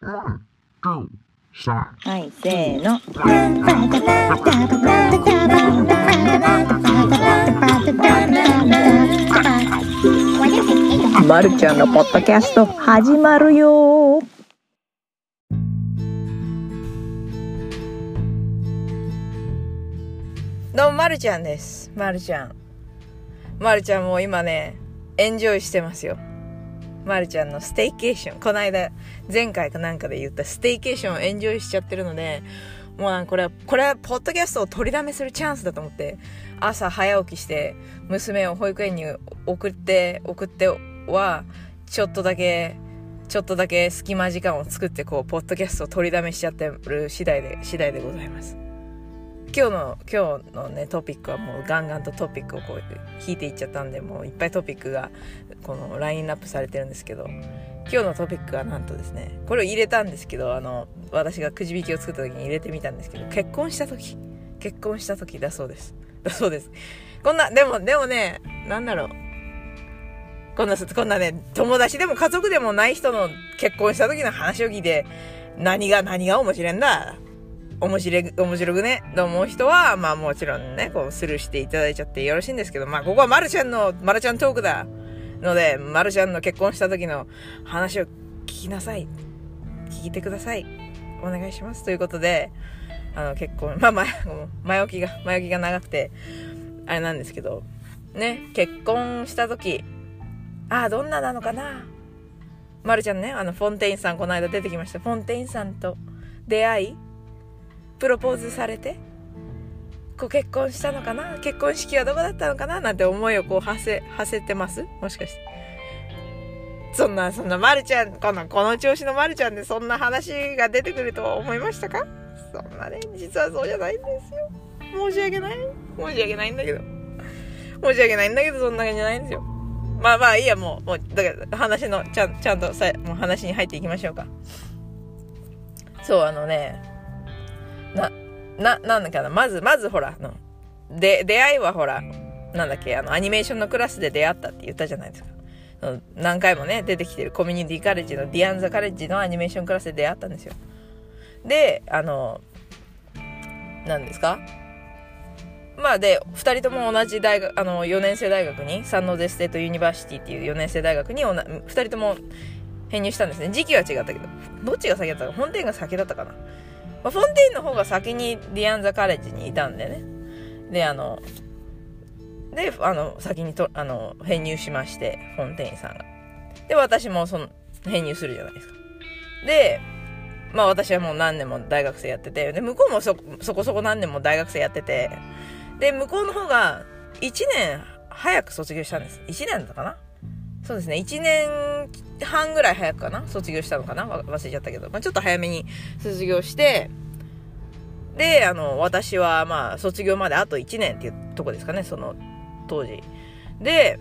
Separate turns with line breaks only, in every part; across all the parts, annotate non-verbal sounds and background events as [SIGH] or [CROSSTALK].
はい、せーの。まるちゃんのポッドキャスト始まるよ
どうも、まるちゃんです。まるちゃん。まるちゃんも今ね、エンジョイしてますよ。まるちゃんの staycation。この間、前回かなんかで言った staycation をエンジョイしちゃってるので、もうこれは、これは、ポッドキャストを録りだめするチャンスだと思って、朝早起きして、娘を保育園に送って、送っては、ちょっとだけ、ちょっとだけ隙間時間を作って、こう、ポッドキャストを録りだめしちゃってる次第で、次第でございます。今日の今日のねトピックはもうガンガンとトピックをこう引いていっちゃったんでもういっぱいトピックがこのラインナップされてるんですけど今日のトピックはなんとですねこれを入れたんですけどあの私がくじ引きを作った時に入れてみたんですけど結婚した時結婚した時だそうです。だそうです。こんなでもでもねなんだろう。こんなこんなね友達でも家族でもない人の結婚した時の話を聞いて何が何が面白いんだ？面白い、面白くね、と思う人は、まあもちろんね、こうスルーしていただいちゃってよろしいんですけど、まあここはまるちゃんの、まるちゃんトークだ。ので、まるちゃんの結婚した時の話を聞きなさい。聞いてください。お願いします。ということで、あの結婚、まあ前、前置きが、前置きが長くて、あれなんですけど、ね、結婚した時、ああ、どんななのかな？まるちゃんね、あの、フォンテインさん、この間出てきました。フォンテインさんと出会い、プロポーズされてこ結婚したのかな？結婚式はどこだったのかな？なんて思いをこう馳せ馳せてます？もしかして。そんなそんなまるちゃんこのこの調子のまるちゃんでそんな話が出てくるとは思いましたか？そんなね実はそうじゃないんですよ。申し訳ない。申し訳ないんだけど。申し訳ないんだけどそんな感じじゃないんですよ。まあまあいいやもうもうだから話のちゃんちゃんとさもう話に入っていきましょうか。そうあのねな、な、なんだかな、まず、まずほら、の、で、出会いはほら、なんだっけ、あの、アニメーションのクラスで出会ったって言ったじゃないですか。何回もね、出てきてるコミュニティカレッジのディアンザカレッジのアニメーションクラスで出会ったんですよ。で、あの、何ですか？まあで、二人とも同じ大学、あの、4年生大学に、サンノゼステートユニバーシティっていう4年生大学に、二人とも編入したんですね。時期は違ったけど、どっちが先だったか、フォンテインが先だったかな。まあ、フォンテインの方が先にディアンザカレッジにいたんでね。で、あの、で、あの、先にと、あの、編入しまして、フォンテインさんが。で、私もその、編入するじゃないですか。で、まあ私はもう何年も大学生やってて、で、向こうもそ、そこそこ何年も大学生やってて、で、向こうの方が1年早く卒業したんです。1年だったかなそうですね。1年半ぐらい早くかな？卒業したのかな？忘れちゃったけど。まあ、ちょっと早めに卒業して、で、あの、私はまあ、卒業まであと1年っていうとこですかね、その当時。で、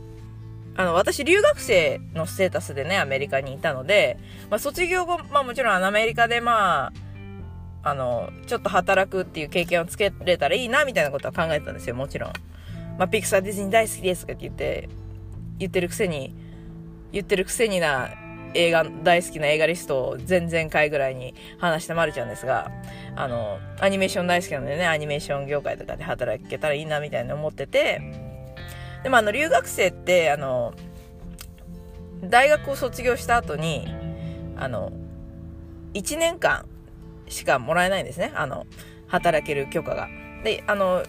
あの、私、留学生のステータスでね、アメリカにいたので、まあ、卒業後、まあもちろんアメリカでまあ、あの、ちょっと働くっていう経験をつけれたらいいな、みたいなことは考えてたんですよ、もちろん。まあ、ピクサーディズニー大好きですとかって言って、言ってるくせに、言ってるくせにな映画、大好きな映画リストを前々回ぐらいに話したまるちゃんですが、あの、アニメーション大好きなのでね、アニメーション業界とかで働けたらいいなみたいな思ってて、でもあの、留学生って、あの、大学を卒業した後に、あの、1年間しかもらえないんですね。あの、働ける許可が。で、あの、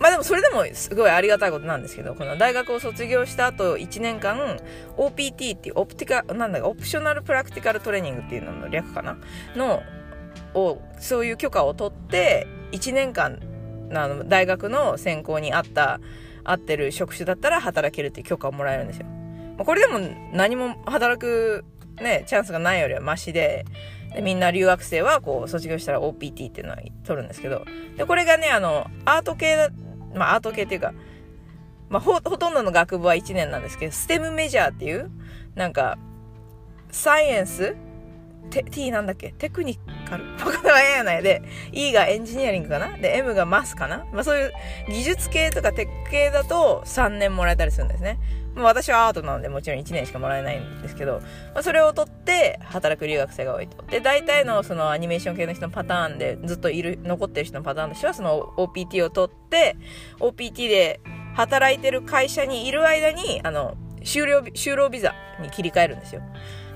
まあでもそれでもすごいありがたいことなんですけど、この大学を卒業した後1年間 OPT っていうオプティカ、なんだオプショナルプラクティカルトレーニングっていうのの略かな？の、を、そういう許可を取って1年間、あの、大学の専攻に合った、合ってる職種だったら働けるっていう許可をもらえるんですよ。これでも何も働くね、チャンスがないよりはマシで、でみんな留学生はこう卒業したら OPT っていうのを取るんですけど、で、これがね、あの、アート系まあアート系っていうか、まあほ、とんどの学部は1年なんですけど、ステムメジャーっていう、なんか、サイエンス？テ T なんだっけ？テクニック？カル他のはやないで、E がエンジニアリングかな？で、M がマスかな？まあそういう技術系とかテック系だと3年もらえたりするんですね。まあ私はアートなのでもちろん1年しかもらえないんですけど、まあそれを取って働く留学生が多いと。で、大体のそのアニメーション系の人のパターンでずっといる、残ってる人のパターンとしてはその OPT を取って、OPT で働いてる会社にいる間に、あの、就労、就労ビザに切り替えるんですよ。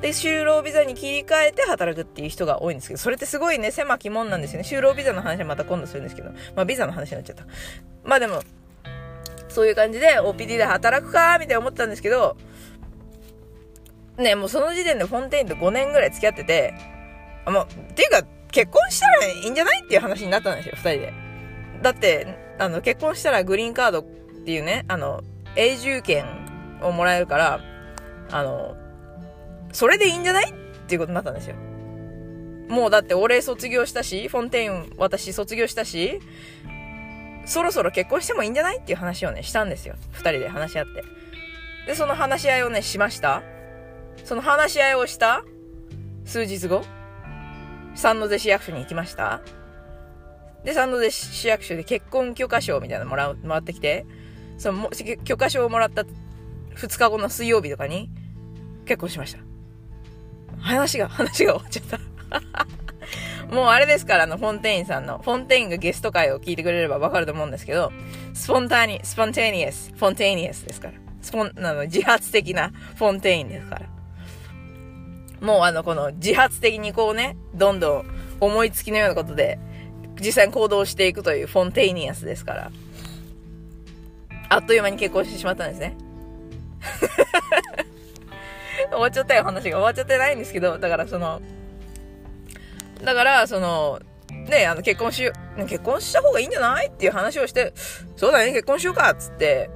で、就労ビザに切り替えて働くっていう人が多いんですけど、それってすごいね、狭き門なんですよね。就労ビザの話はまた今度するんですけど、まあビザの話になっちゃった。まあでも、そういう感じで OPD で働くかみたいな思ったんですけど、ね、もうその時点でフォンテインと5年ぐらい付き合ってて、あ、もう、っていうか、結婚したらいいんじゃないっていう話になったんですよ、二人で。だって、あの、結婚したらグリーンカードっていうね、あの、永住権をもらえるから、あの、それでいいんじゃない？っていうことになったんですよ。もうだって俺卒業したし、フォンテイン私卒業したし、そろそろ結婚してもいいんじゃない？っていう話をね、したんですよ。二人で話し合って。で、その話し合いをね、しました。その話し合いをした数日後、三ノ瀬市役所に行きました。で、三ノ瀬市役所で結婚許可証みたいなのもら、もらってきて、その許可証をもらった2日後の水曜日とかに結婚しました。話が、話が終わっちゃった [LAUGHS] もうあれですから、あの、フォンテインさんの、フォンテインがゲスト会を聞いてくれればわかると思うんですけど、スポンタニ、スポンテニエス、フォンテニエスですから。スポン、あの、自発的なフォンテインですから。もうあの、この自発的にこうね、どんどん思いつきのようなことで、実際に行動していくというフォンテイニアスですから。あっという間に結婚してしまったんですね。終わっちゃったよ、話が。終わっちゃってないんですけど、だからその、だから、その、ね、あの、結婚しよう、結婚した方がいいんじゃないっていう話をして、そうだね、結婚しようかっつって、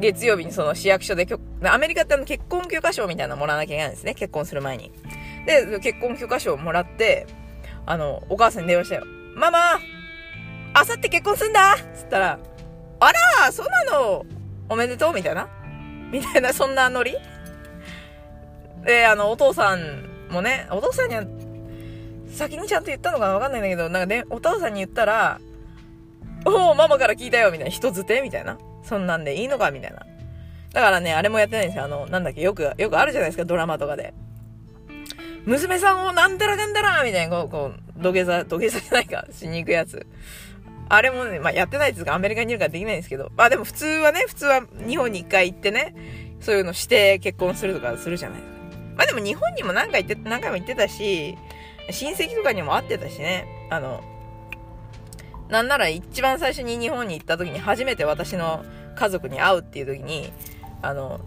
月曜日にその市役所で、アメリカってあの結婚許可証みたいなのもらわなきゃいけないんですね、結婚する前に。で、結婚許可証をもらって、あの、お母さんに電話したよ。ママあさって結婚すんだつったら、あらそうなのおめでとうみたいなみたいな、そんなノリで、あの、お父さんもね、お父さんには先にちゃんと言ったのかわかんないんだけど、なんかね、お父さんに言ったら、おお、ママから聞いたよ、みたいな。人づて？みたいな。そんなんでいいのか？みたいな。だからね、あれもやってないんですよ。あの、なんだっけ、よく、よくあるじゃないですか、ドラマとかで。娘さんをなんだらかんだらみたいな、こう、こう、土下座、土下座じゃないか、しに行くやつ。あれもね、まあ、やってないですが、アメリカにいるからできないんですけど。まあでも普通はね、普通は日本に一回行ってね、そういうのして結婚するとかするじゃないですか。まあでも日本にも何回行って、何回も行ってたし、親戚とかにも会ってたしね、あの、なんなら一番最初に日本に行った時に初めて私の家族に会うっていう時に、あの、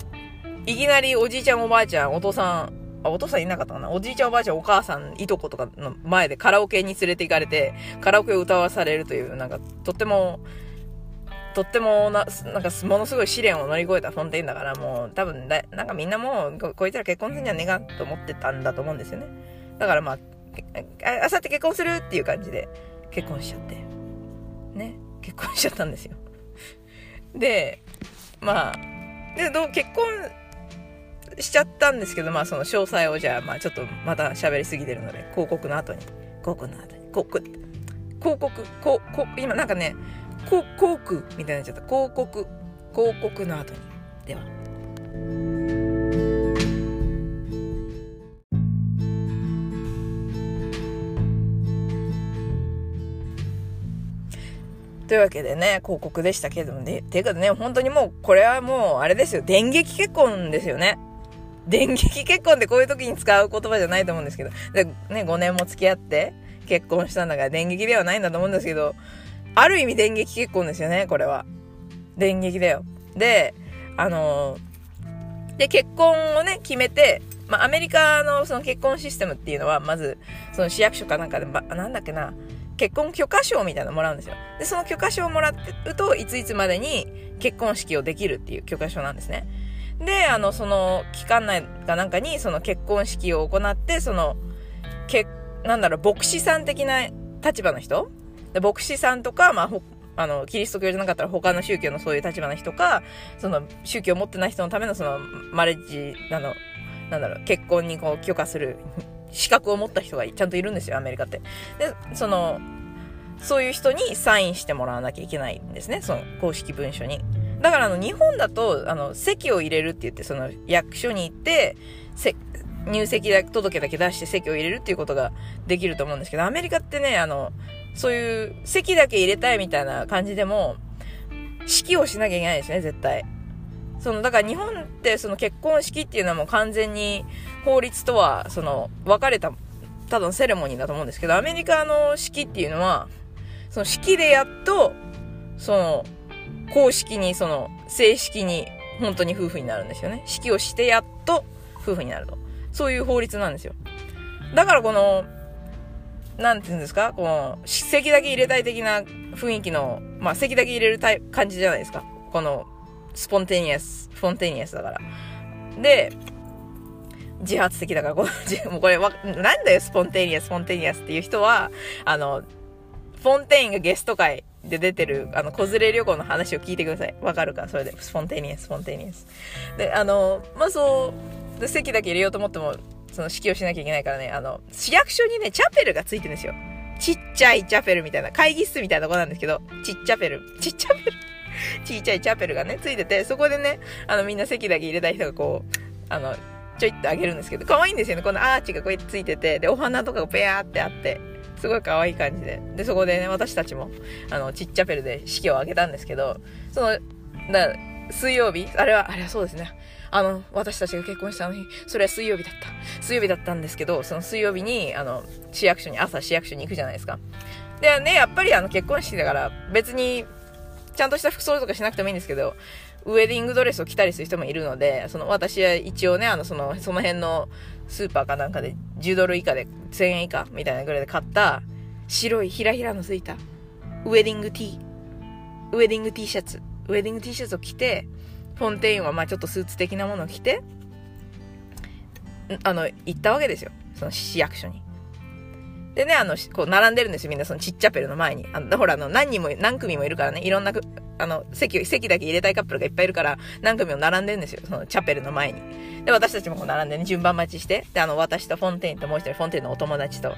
いきなりおじいちゃんおばあちゃん、お父さん、あ、お父さんいなかったかな？おじいちゃんおばあちゃんお母さん、いとことかの前でカラオケに連れて行かれて、カラオケを歌わされるという、なんか、とっても、とってもな、なんか、ものすごい試練を乗り越えたフォンテインだから、もう、多分だ、なんかみんなもうこ、いつら結婚するんじゃねえかと思ってたんだと思うんですよね。だからまあ、あ、さって結婚するっていう感じで結婚しちゃって。ね。結婚しちゃったんですよ。で、まあ、で、どう、結婚しちゃったんですけど、まあその詳細をじゃあ、まあちょっとまた喋りすぎてるので、広告の後に、広告の後に、広告、広告、ここ今なんかね、広告みたいになっちゃった。広告、広告の後に。では。というわけでね、広告でしたけれどもね、ていうかね、本当にもう、これはもう、あれですよ、電撃結婚ですよね。電撃結婚ってこういう時に使う言葉じゃないと思うんですけど、で、ね、5年も付き合って結婚したんだから電撃ではないんだと思うんですけど、ある意味電撃結婚ですよね、これは。電撃だよ。で、あのー、で、結婚をね、決めて、まあ、アメリカのその結婚システムっていうのは、まず、その市役所かなんかで、ば、なんだっけな、結婚許可証みたいなのもらうんですよ。で、その許可証をもらってると、いついつまでに結婚式をできるっていう許可証なんですね。で、あの、その期間内かなんかに、その結婚式を行って、その、け、なんだろう、牧師さん的な立場の人で牧師さんとか、まあ、あの、キリスト教じゃなかったら他の宗教のそういう立場の人か、その宗教を持ってない人のためのそのマレッジ、あの、なんだろう、結婚にこう許可する資格を持った人がちゃんといるんですよ、アメリカって。で、その、そういう人にサインしてもらわなきゃいけないんですね、その公式文書に。だからあの、日本だと、あの、籍を入れるって言って、その役所に行って、入籍届だけ出して籍を入れるっていうことができると思うんですけど、アメリカってね、あの、そういう籍だけ入れたいみたいな感じでも、式をしなきゃいけないですね、絶対。その、だから日本ってその結婚式っていうのはもう完全に法律とは、その、別れた、ただのセレモニーだと思うんですけど、アメリカの式っていうのは、その式でやっと、その、公式に、その、正式に、本当に夫婦になるんですよね。式をしてやっと、夫婦になると。そういう法律なんですよ。だからこの、なんて言うんですか？この、席だけ入れたい的な雰囲気の、まあ席だけ入れる感じじゃないですか？この、 spontaneous、フォンテニアスだから。で、自発的だから、この、[LAUGHS] もうこれ、なんだよ、 spontaneous、spontaneous っていう人は、あの、フォンテインがゲスト回で出てる、あの、子連れ旅行の話を聞いてください。わかるか？それで。 spontaneous、spontaneous。で、あの、まあ、そう、で籍だけ入れようと思っても、その式をしなきゃいけないからね、あの、市役所にね、チャペルがついてるんですよ。ちっちゃいチャペルみたいな、会議室みたいなとこなんですけど、ちっちゃペル、ちっちゃペル、[LAUGHS] ちっちゃいチャペルがね、ついてて、そこでね、あの、みんな席だけ入れたい人がこう、あの、ちょいってあげるんですけど、可愛いんですよね。このアーチがこうやってついてて、で、お花とかがペアーってあって、すごい可愛い感じで。で、そこでね、私たちも、あの、ちっちゃペルで式を挙げたんですけど、その、だ水曜日あれは、あれはそうですね。あの、私たちが結婚したの日、それは水曜日だった。水曜日だったんですけど、その水曜日に、あの、市役所に、朝市役所に行くじゃないですか。でね、やっぱりあの、結婚式だから、別に、ちゃんとした服装とかしなくてもいいんですけど、ウェディングドレスを着たりする人もいるので、その、私は一応ね、あの、その、その辺のスーパーかなんかで10ドル以下で1000円以下みたいなぐらいで買った白いひらひらのついたウェディングティー、ウェディング T シャツ、ウェディング T シャツを着て、フォンテインはまあちょっとスーツ的なものを着て、あの、行ったわけですよ。その市役所に。でね、あの、こう、並んでるんですよ。みんなそのちっちゃペルの前に。あの、ほら、あの、何人も、何組もいるからね、いろんな、あの、席、席だけ入れたいカップルがいっぱいいるから、何組も並んでるんですよ。そのチャペルの前に。で、私たちもこう並んでね、順番待ちして、で、あの、私とフォンテインともう一人、フォンテインのお友達と、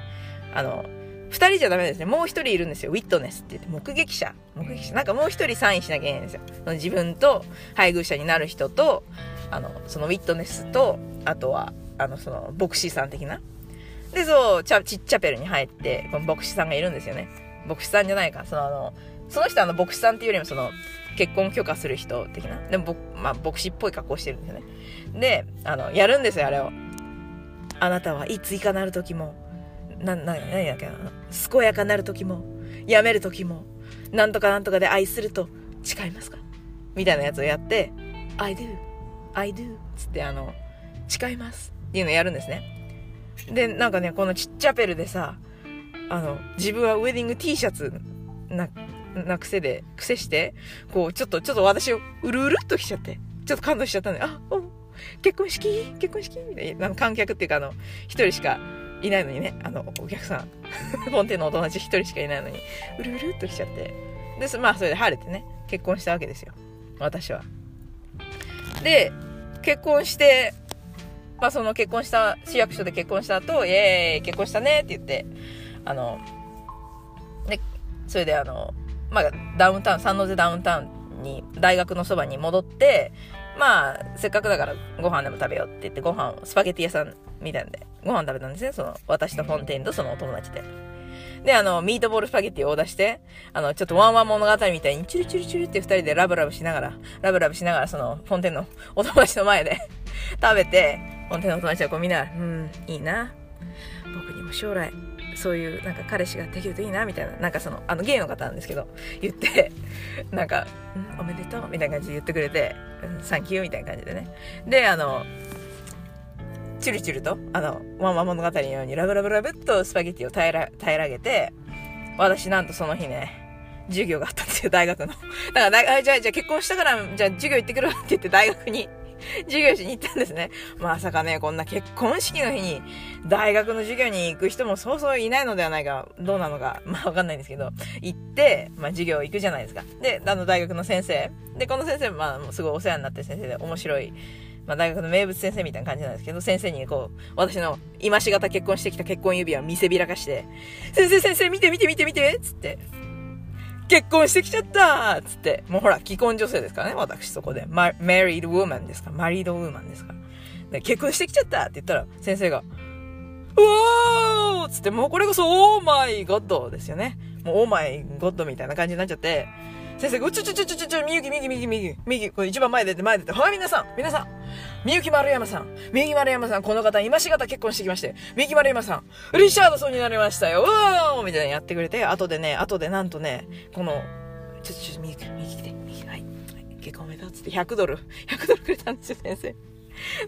あの、二人じゃダメですね。もう一人いるんですよ。ウィットネスって言って、目撃者。目撃者。なんかもう一人サインしなきゃいけないんですよ。その自分と、配偶者になる人と、あの、そのウィットネスと、あとは、あの、その、牧師さん的な。で、そう、ちゃ、ちっちゃペルに入って、この牧師さんがいるんですよね。牧師さんじゃないか。その、あの、その人あの、牧師さんっていうよりも、その、結婚許可する人的な。でも、まあ、牧師っぽい格好してるんですよね。で、あの、やるんですよ、あれを。あなたはいついかなる時も、な、な、何やっけな。健やかなる時も、やめる時も、なんとかなんとかで愛すると誓いますか？みたいなやつをやって、I do, I do つってあの、誓いますっていうのをやるんですね。で、なんかね、このちっちゃペルでさ、あの、自分はウェディング T シャツな、な癖で、癖して、こう、ちょっと、ちょっと私をうるうるっときちゃって、ちょっと感動しちゃったんで、あ、お結婚式？結婚式？みたいな、観客っていうかあの、一人しかいないのにね、あの、お客さん、[LAUGHS] 本店のお友達一人しかいないのに、うるうるっと来ちゃって。で、まあ、それで晴れてね、結婚したわけですよ。私は。で、結婚して、まあ、その結婚した、市役所で結婚した後、イエーイ、結婚したねって言って、あの、で、それであの、まあ、ダウンタウン、サンノゼダウンタウンに、大学のそばに戻って、まあ、せっかくだからご飯でも食べようって言ってご飯を、スパゲティ屋さんみたいなんで、ご飯食べたんですね。その、私とフォンテインとそのお友達で。で、あの、ミートボールスパゲッティをオーダーして、あの、ちょっとワンワン物語みたいに、チュルチュルチュルって二人でラブラブしながら、ラブラブしながら、その、フォンテンのお友達の前で [LAUGHS] 食べて、フォンテンのお友達はこうみんな、うん、いいな。僕にも将来、そういう、なんか彼氏ができるといいな、みたいな、なんかその、あの、ゲイの方なんですけど、言って、なんか、うん、おめでとう、みたいな感じで言ってくれて、うん、サンキュー、みたいな感じでね。で、あの、チュルチュルと、あの、ワンワン物語のようにラブラブラブっとスパゲッティを平ら、平らげて、私なんとその日ね、授業があったんですよ、大学の。[LAUGHS] だから、じゃあ、じゃあ結婚したから、じゃあ授業行ってくるわって言って大学に [LAUGHS] 授業しに行ったんですね。まさかね、こんな結婚式の日に大学の授業に行く人もそうそういないのではないか、どうなのか、[LAUGHS] まあわかんないんですけど、行って、まあ授業行くじゃないですか。で、あの大学の先生。で、この先生、まあ、すごいお世話になってる先生で面白いまあ大学の名物先生みたいな感じなんですけど、先生にこう、私の今しがた結婚してきた結婚指輪を見せびらかして、先生先生見て見て見て見てつって、結婚してきちゃったつって、もうほら、既婚女性ですからね、私そこで。マ、マリードウーマンですかマリードウーマンですから。で結婚してきちゃったって言ったら、先生が、うわーつって、もうこれこそ、オーマイゴッドですよね。もうオーマイゴッドみたいな感じになっちゃって、先生が、ちょちょちょちょちょちょ、みゆきみゆきみゆきみゆき、みゆき、これ一番前出て前出て、はい、皆さん、皆さん、みゆき丸山さん、みゆき丸山さん、この方、今しがた結婚してきまして、みゆき丸山さん、リチャードソンになりましたよ、うわーみたいなやってくれて、後でね、後でなんとね、この、ちょちょちょ、みゆき、みゆき来て、みゆき、はい、結婚おめでとうつって100ドル、100ドルくれたんですよ、先生。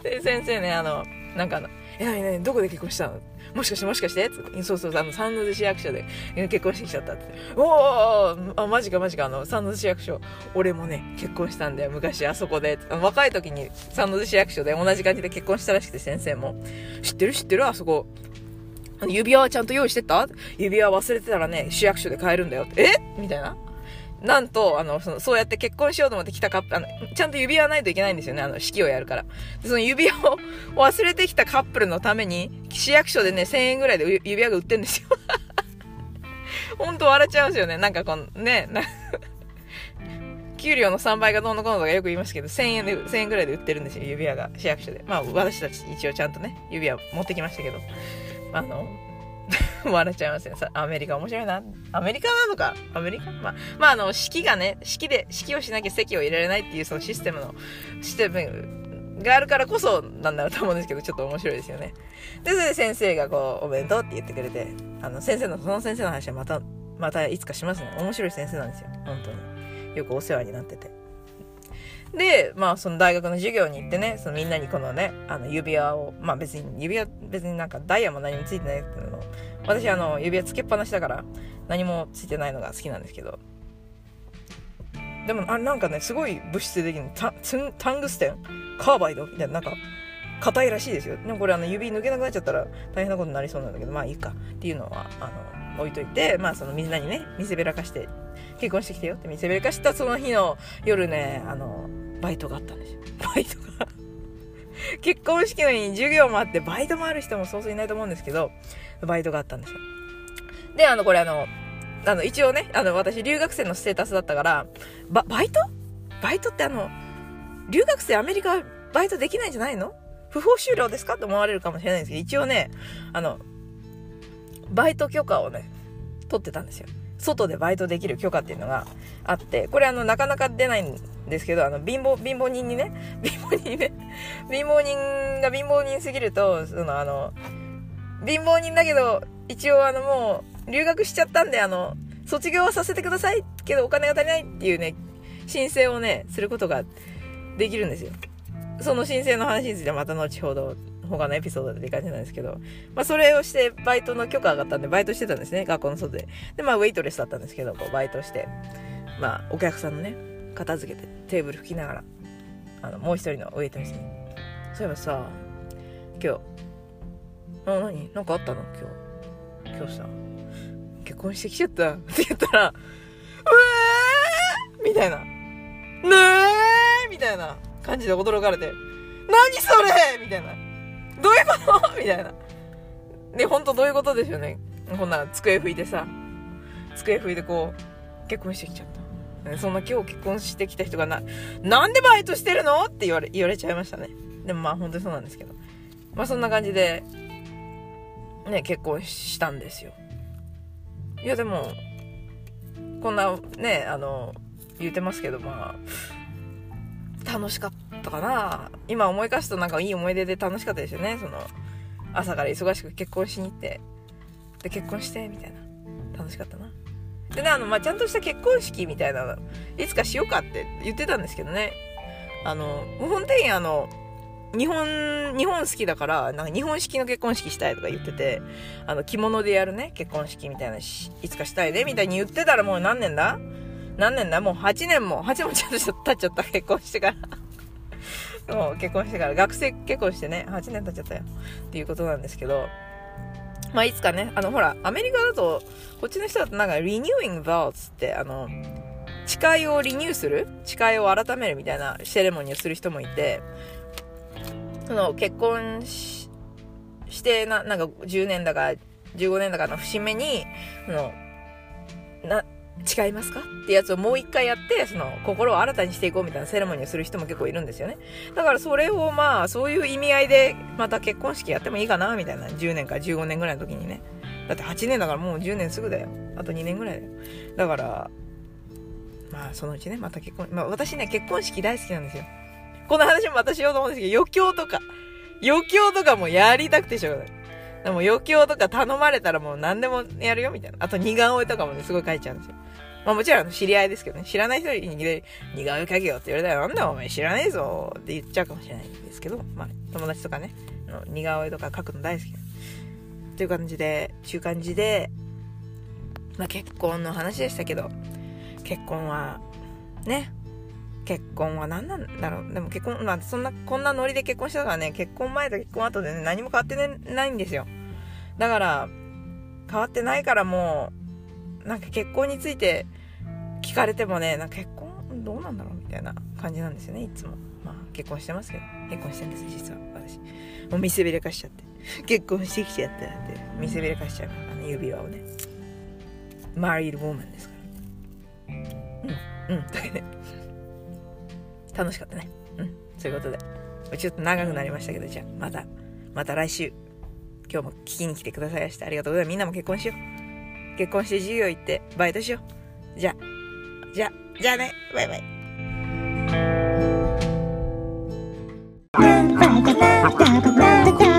で、先生ね、あの、なんかあの、え、なになに、どこで結婚したのもしかしてもしかして？つってそうそう、あの、三ノ津市役所で結婚してきちゃったって。おーあ、マジかマジか、あの、三ノ津市役所。俺もね、結婚したんだよ、昔あそこで。若い時に三ノ津市役所で同じ感じで結婚したらしくて、先生も。知ってる？知ってる？あそこ。指輪はちゃんと用意してた？指輪忘れてたらね、市役所で買えるんだよって。え？みたいな。なんと、あの、その、そうやって結婚しようと思って来たカップ、あの、ちゃんと指輪ないといけないんですよね、あの、式をやるから。で、その指輪を忘れてきたカップルのために、市役所でね、1000円ぐらいで指輪が売ってんですよ。ほんと笑っちゃうんですよね。なんかこの、ね、な給料の3倍がどうのこうのとかよく言いますけど、1000円で、1000円ぐらいで売ってるんですよ、指輪が、市役所で。まあ、私たち一応ちゃんとね、指輪持ってきましたけど。あの、[LAUGHS] 笑っちゃいますね。アメリカ面白いな。アメリカなのか？アメリカ？まあ、まあ、あの、式がね、式で、式をしなきゃ席を入れられないっていうそのシステムの、システムがあるからこそなんだろうと思うんですけど、ちょっと面白いですよね。で、それで先生がこう、お弁当って言ってくれて、あの、先生の、その先生の話はまた、またいつかしますね。面白い先生なんですよ。本当に。よくお世話になってて。で、まあ、その大学の授業に行ってね、そのみんなにこのね、あの指輪を、まあ別に、指輪、別になんかダイヤも何もついてないけど、私あの、指輪つけっぱなしだから、何もついてないのが好きなんですけど。でも、あなんかね、すごい物質的にタ、タングステンカーバイドみたいな、なんか、硬いらしいですよ。でもこれあの、指抜けなくなっちゃったら大変なことになりそうなんだけど、まあいいかっていうのは、あの、置いといて、まあそのみんなにね、見せびらかして、結婚してきてよって見せびらかしたその日の夜ね、あの、バイトがあったんですよ。バイトが結婚式のに授業もあって、バイトもある人もそうそういないと思うんですけど、バイトがあったんですよ。で、あの、これあの、あの、一応ね、あの、私留学生のステータスだったから、バ、バイト？バイトってあの、留学生アメリカバイトできないんじゃないの？不法就労ですか？って思われるかもしれないんですけど、一応ね、あの、バイト許可をね、取ってたんですよ。外でバイトできる許可っていうのがあって、これあの、なかなか出ないんですけど、あの、貧乏、貧乏人にね、[LAUGHS] 貧乏人にね、貧乏人が貧乏人すぎると、そのあの、貧乏人だけど、一応あのもう、留学しちゃったんで、あの、卒業はさせてくださいけどお金が足りないっていうね、申請をね、することができるんですよ。その申請の話についてはまた後ほど、他のエピソードでって感じなんですけど、まあそれをして、バイトの許可上がったんで、バイトしてたんですね、学校の外で。で、まあウェイトレスだったんですけど、こうバイトして、まあお客さんのね、片付けてテーブル拭きながら、あの、もう一人のウェイトレスに、そういえばさ、今日、あ、何？なんかあったの？今日。今日さ、結婚してきちゃった？って言ったら、うえーみたいな。ねえみたいな感じで驚かれて、何それみたいな。どういうこと？みたいな。で、ほんとどういうことですよね。こんな机拭いてさ、机拭いてこう、結婚してきちゃった。そんな今日結婚してきた人がな、なんでバイトしてるの？って言われ、言われちゃいましたね。でもまあ本当にそうなんですけど。まあそんな感じで、ね、結婚したんですよ。いや、でも、こんな、ね、あの、言うてますけど、まあ、楽しかったかな。今思い返すとなんかいい思い出で楽しかったですよね。その、朝から忙しく結婚しに行って、で、結婚して、みたいな。楽しかったな。でね、あの、まあ、ちゃんとした結婚式みたいなの、いつかしようかって言ってたんですけどね。あの、本店員あの、日本、日本好きだから、なんか日本式の結婚式したいとか言ってて、あの、着物でやるね、結婚式みたいなし、いつかしたいで、みたいに言ってたらもう何年だ？何年だ？もう8年も、8年もちゃんと経っちゃった、結婚してから。もう結婚してから、学生結婚してね、8年経っちゃったよ。っていうことなんですけど、まあ、いつかね、あの、ほら、アメリカだと、こっちの人だとなんか、リニューイング vows って、あの、誓いをリニューする誓いを改めるみたいなセレモニーをする人もいて、その結婚ししてな、なんか10年だか15年だかの節目に、その、な、誓いますか？ってやつをもう一回やって、その、心を新たにしていこうみたいなセレモニーをする人も結構いるんですよね。だからそれをまあ、そういう意味合いで、また結婚式やってもいいかなみたいな。10年か15年ぐらいの時にね。だって8年だからもう10年すぐだよ。あと2年ぐらいだよ。だから、まあ、そのうちね、また結婚、まあ私ね、結婚式大好きなんですよ。この話もまたしようと思うんですけど、余興とか、余興とかもやりたくてしょうがない。でも余興とか頼まれたらもう何でもやるよみたいな。あと似顔絵とかもね、すごい描いちゃうんですよ。まあもちろん知り合いですけどね、知らない人に似顔絵描けよって言われたら、なんだお前知らねえぞって言っちゃうかもしれないんですけど、まあ友達とかね、似顔絵とか描くの大好きという感じで、中感じで、まあ結婚の話でしたけど、結婚は、ね、結婚は何なんだろう？でも結婚、まあそんな、こんなノリで結婚したからね、結婚前と結婚後でね、何も変わって、ないんですよ。だから、変わってないからもう、なんか結婚について聞かれてもね、なんか結婚どうなんだろうみたいな感じなんですよね、いつも。まあ結婚してますけど、結婚してるんです、実は私。もう見せびらかしちゃって。結婚してきちゃったって見せびらかしちゃうからね、指輪をね。マリードウォーマンですから。うん、うん、だけね。楽しかったね。うん、そういうことで。ちょっと長くなりましたけど、じゃあ、また、また来週、今日も聞きに来てくださいましてありがとうございます。みんなも結婚しよう。結婚して授業行ってバイトしよう。じゃあ、じゃあ、じゃあね。バイバイ。
Ba ba ba ba ba ba ba